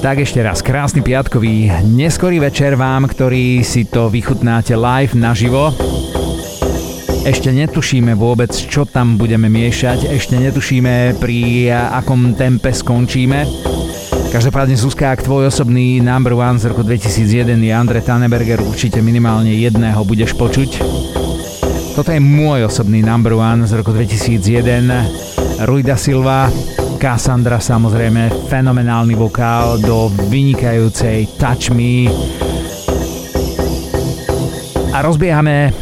Tak ešte raz, krásny piatkový neskorý večer vám, ktorý si to vychutnáte live naživo. Ešte netušíme vôbec, čo tam budeme miešať, ešte netušíme pri akom tempe skončíme. Každopádne Zuzka, ak tvoj osobný number one z roku 2001 je Andre Tanneberger, určite minimálne jedného budeš počuť. Toto je môj osobný number one z roku 2001. Rui da Silva, Cassandra samozrejme, fenomenálny vokál do vynikajúcej Touch Me. A rozbiehame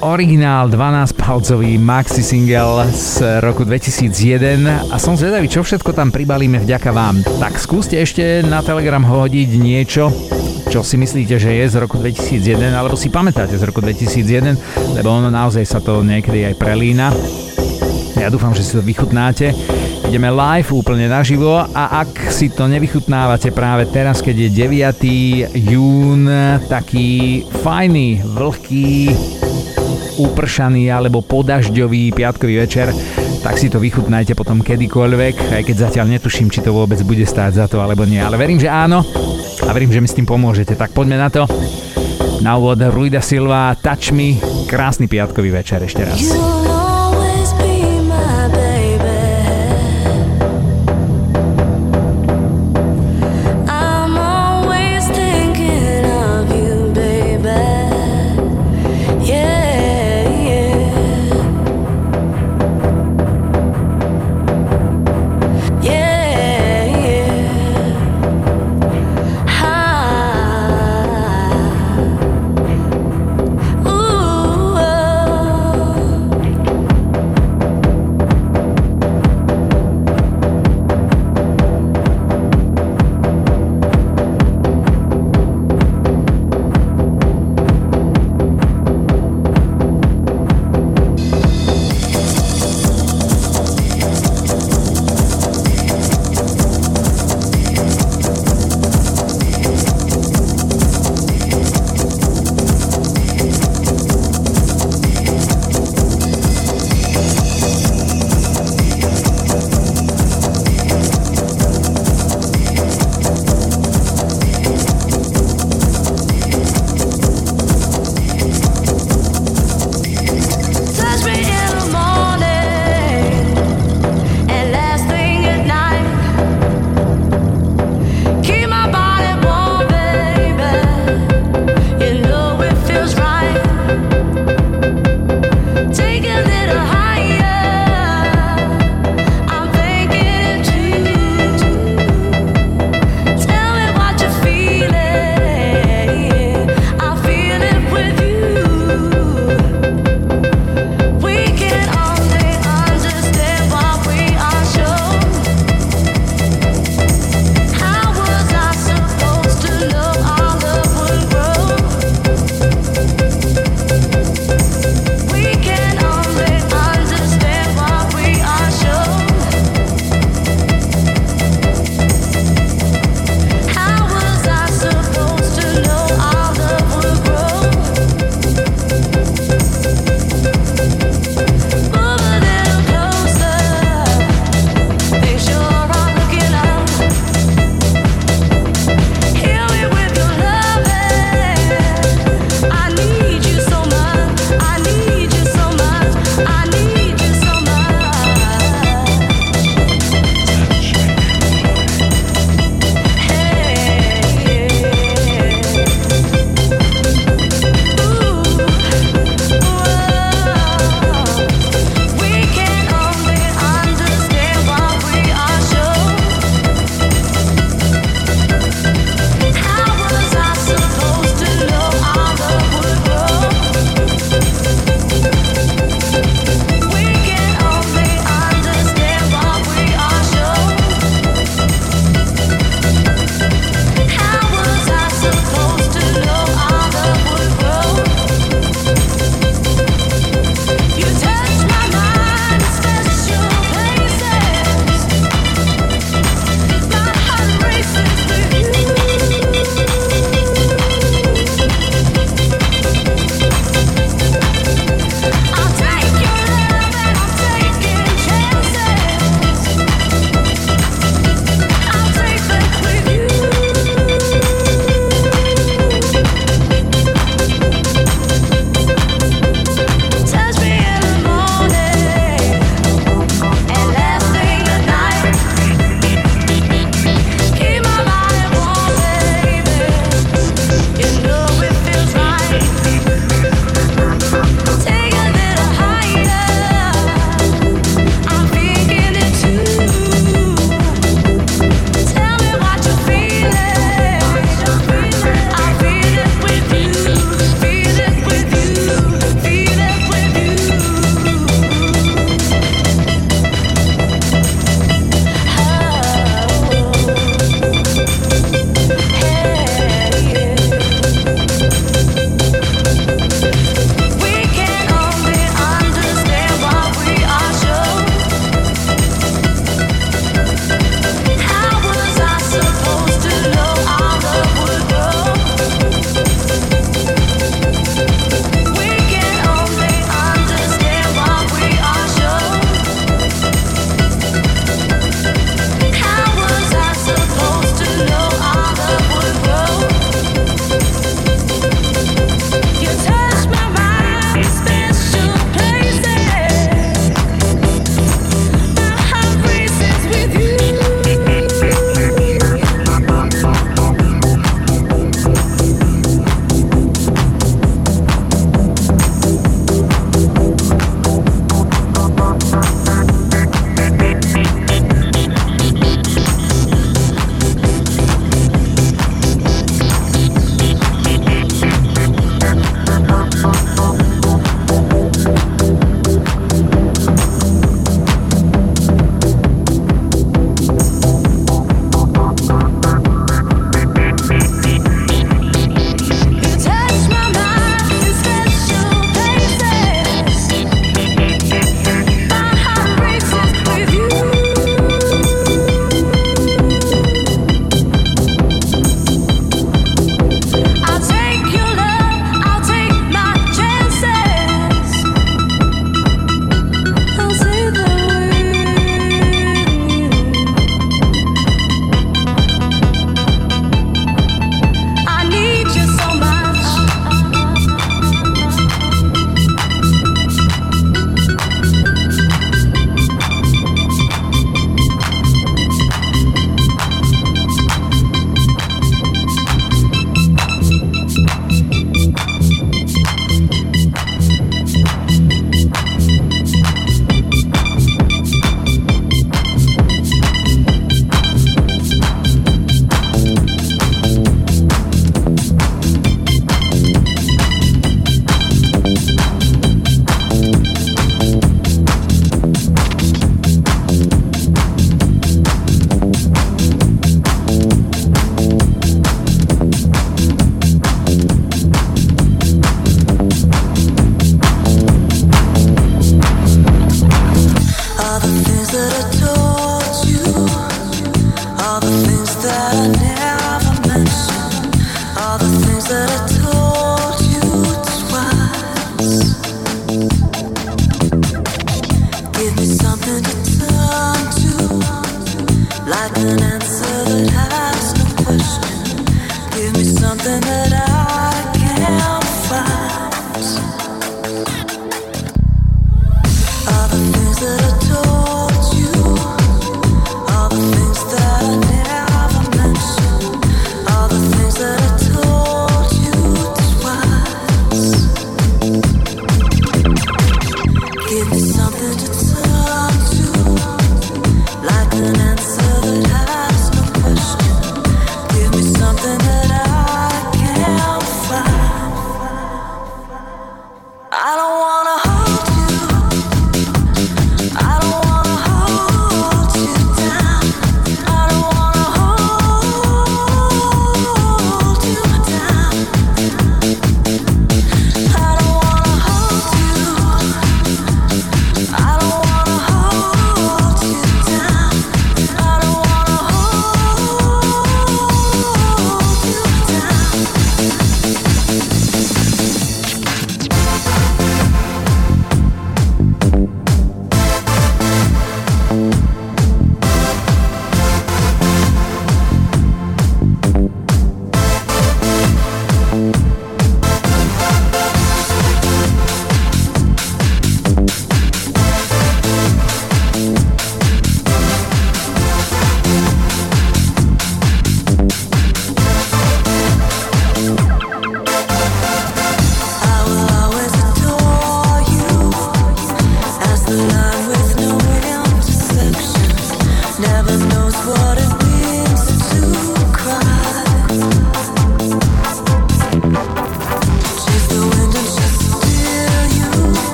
originál 12-palcový maxi single z roku 2001 a som zvedavý, čo všetko tam pribalíme vďaka vám. Tak skúste ešte na Telegram hodiť niečo, čo si myslíte, že je z roku 2001, alebo si pamätáte z roku 2001, lebo ono naozaj sa to niekedy aj prelína. Ja dúfam, že si to vychutnáte. Ideme live úplne naživo a ak si to nevychutnávate práve teraz, keď je 9. jún, taký fajný, vlhký, upršaný alebo podažďový piatkový večer, tak si to vychutnajte potom kedykoľvek, aj keď zatiaľ netuším, či to vôbec bude stáť za to alebo nie, ale verím, že áno a verím, že mi s tým pomôžete. Tak poďme na to. Na úvod Ruida Silva, Touch Me, krásny piatkový večer ešte raz.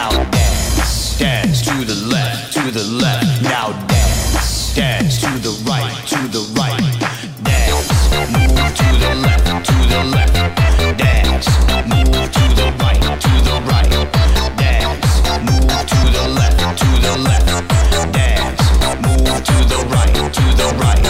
Now dance, dance to the left, to the left. Now dance, dance to the right, to the right. Dance, move to the left, to the left. Dance, move to the right, to the right. Dance, move to the left, to the left. Dance, move to the right, to the right.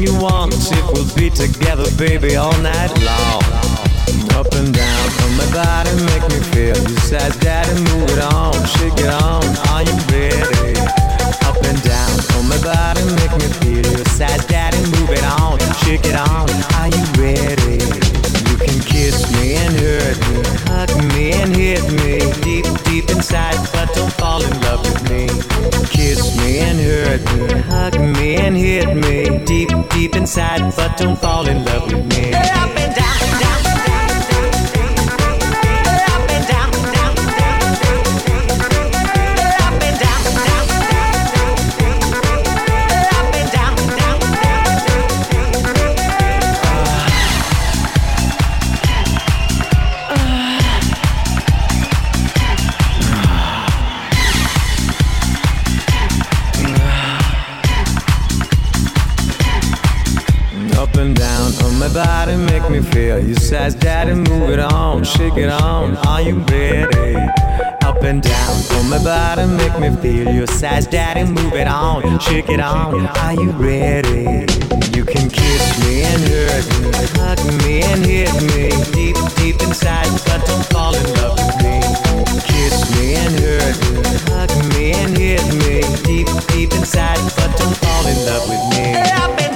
anything you want. If we'll be together, baby, all night long. Up and down from my body, make me feel. You said, Daddy, move it on, shake it on, are you ready? Up and down from my body, make me feel. You said, Daddy, move it on, shake it on, are you ready? hurt. Hug me and hit me deep, deep inside, but don't fall in love with me. Kiss me and hurt me. Hug me and hit me deep, deep inside, but don't fall in love with me. Up and down. On, shake it on. Are you ready? Up and down on my body, make me feel. Your size daddy, move it on, shake it on. Are you ready? You can kiss me and hurt me, hug me and hit me deep, deep inside, but don't fall in love with me. Kiss me and hurt me, hug me and hit me deep, deep inside, but don't fall in love with me.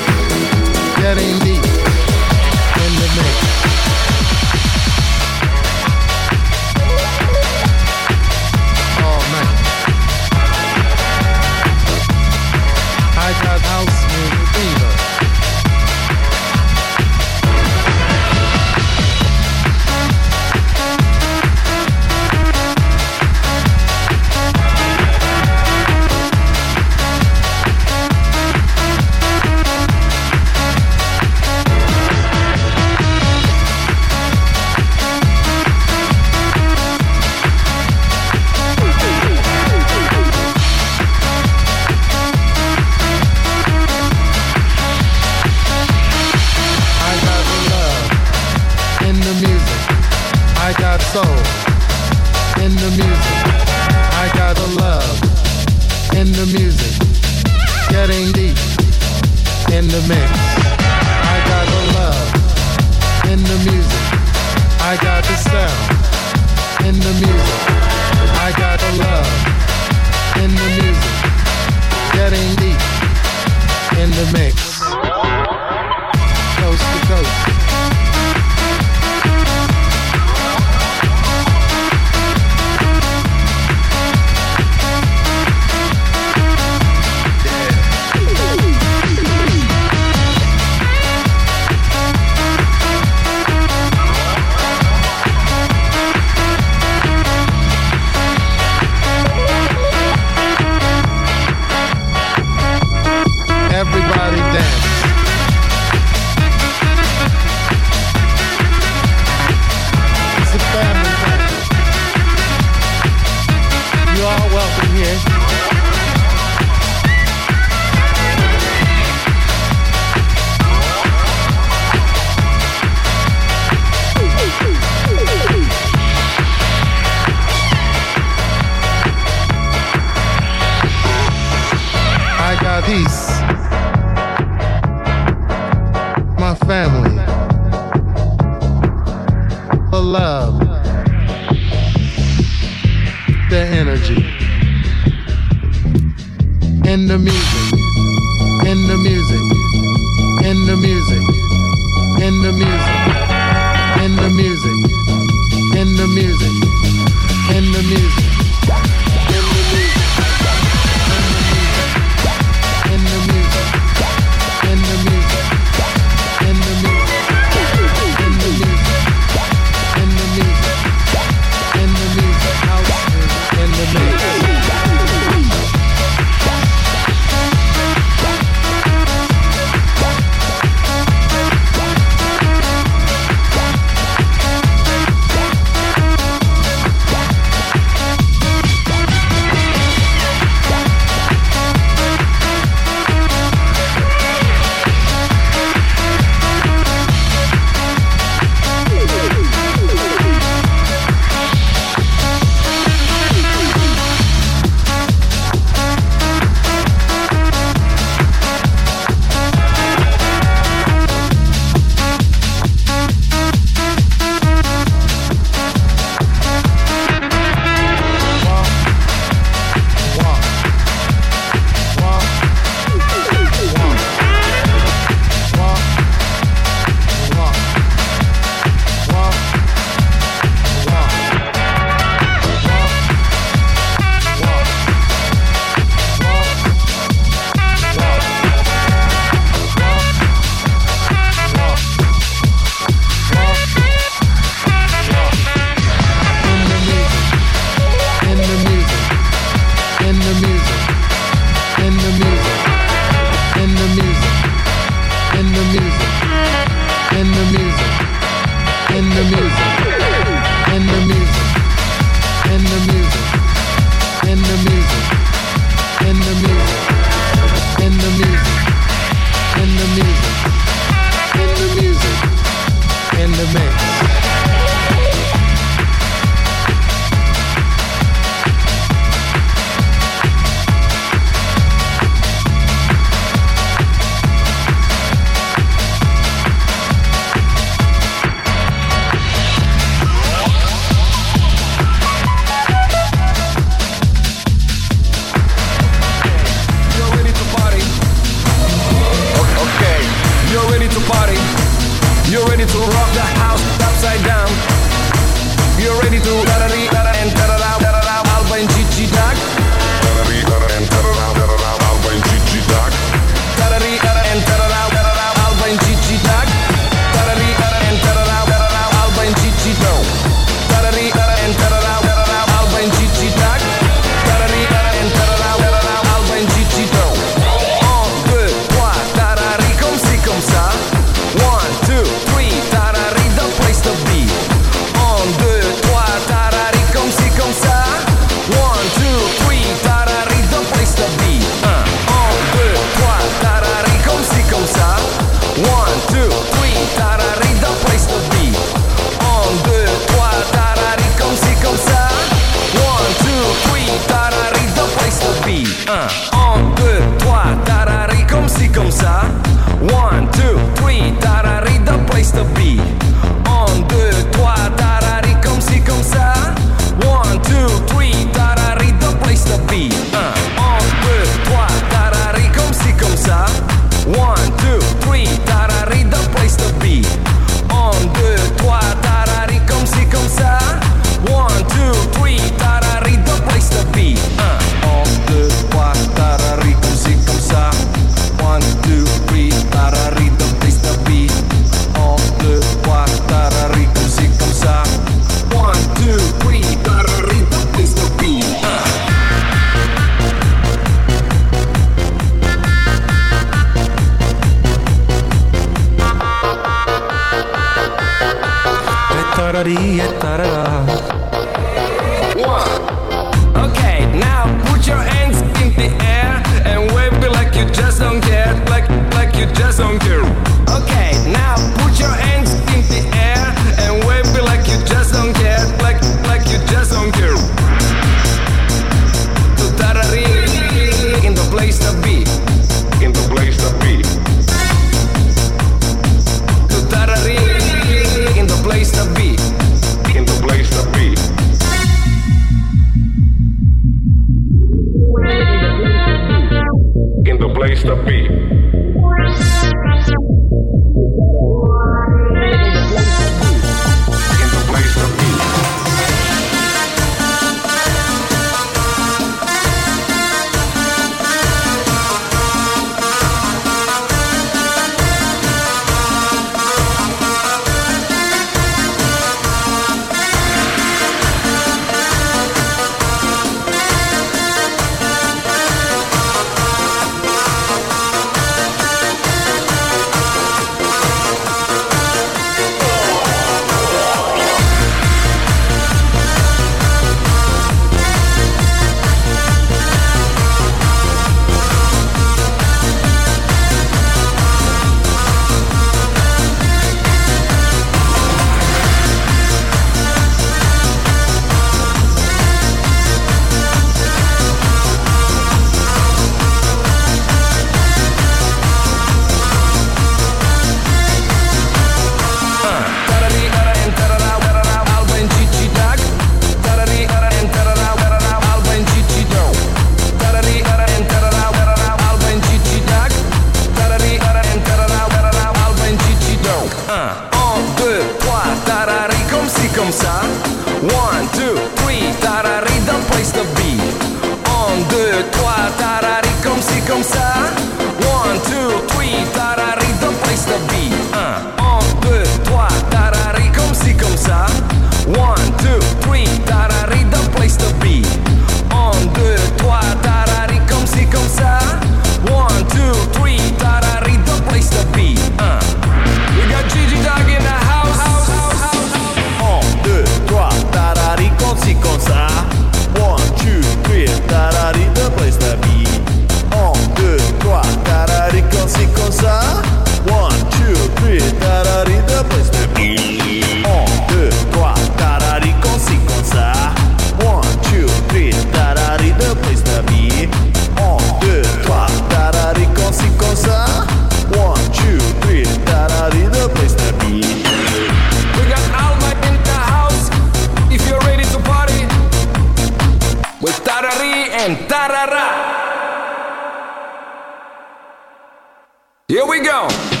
Here we go.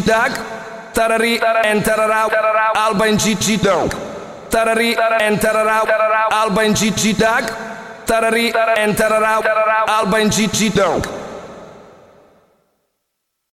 Gigi-Dag Tarari enterará Alba em Gigi-Dag Tarari enterará Alba em Gigi-Dag Tarari enterará Alba em Gigi-Dag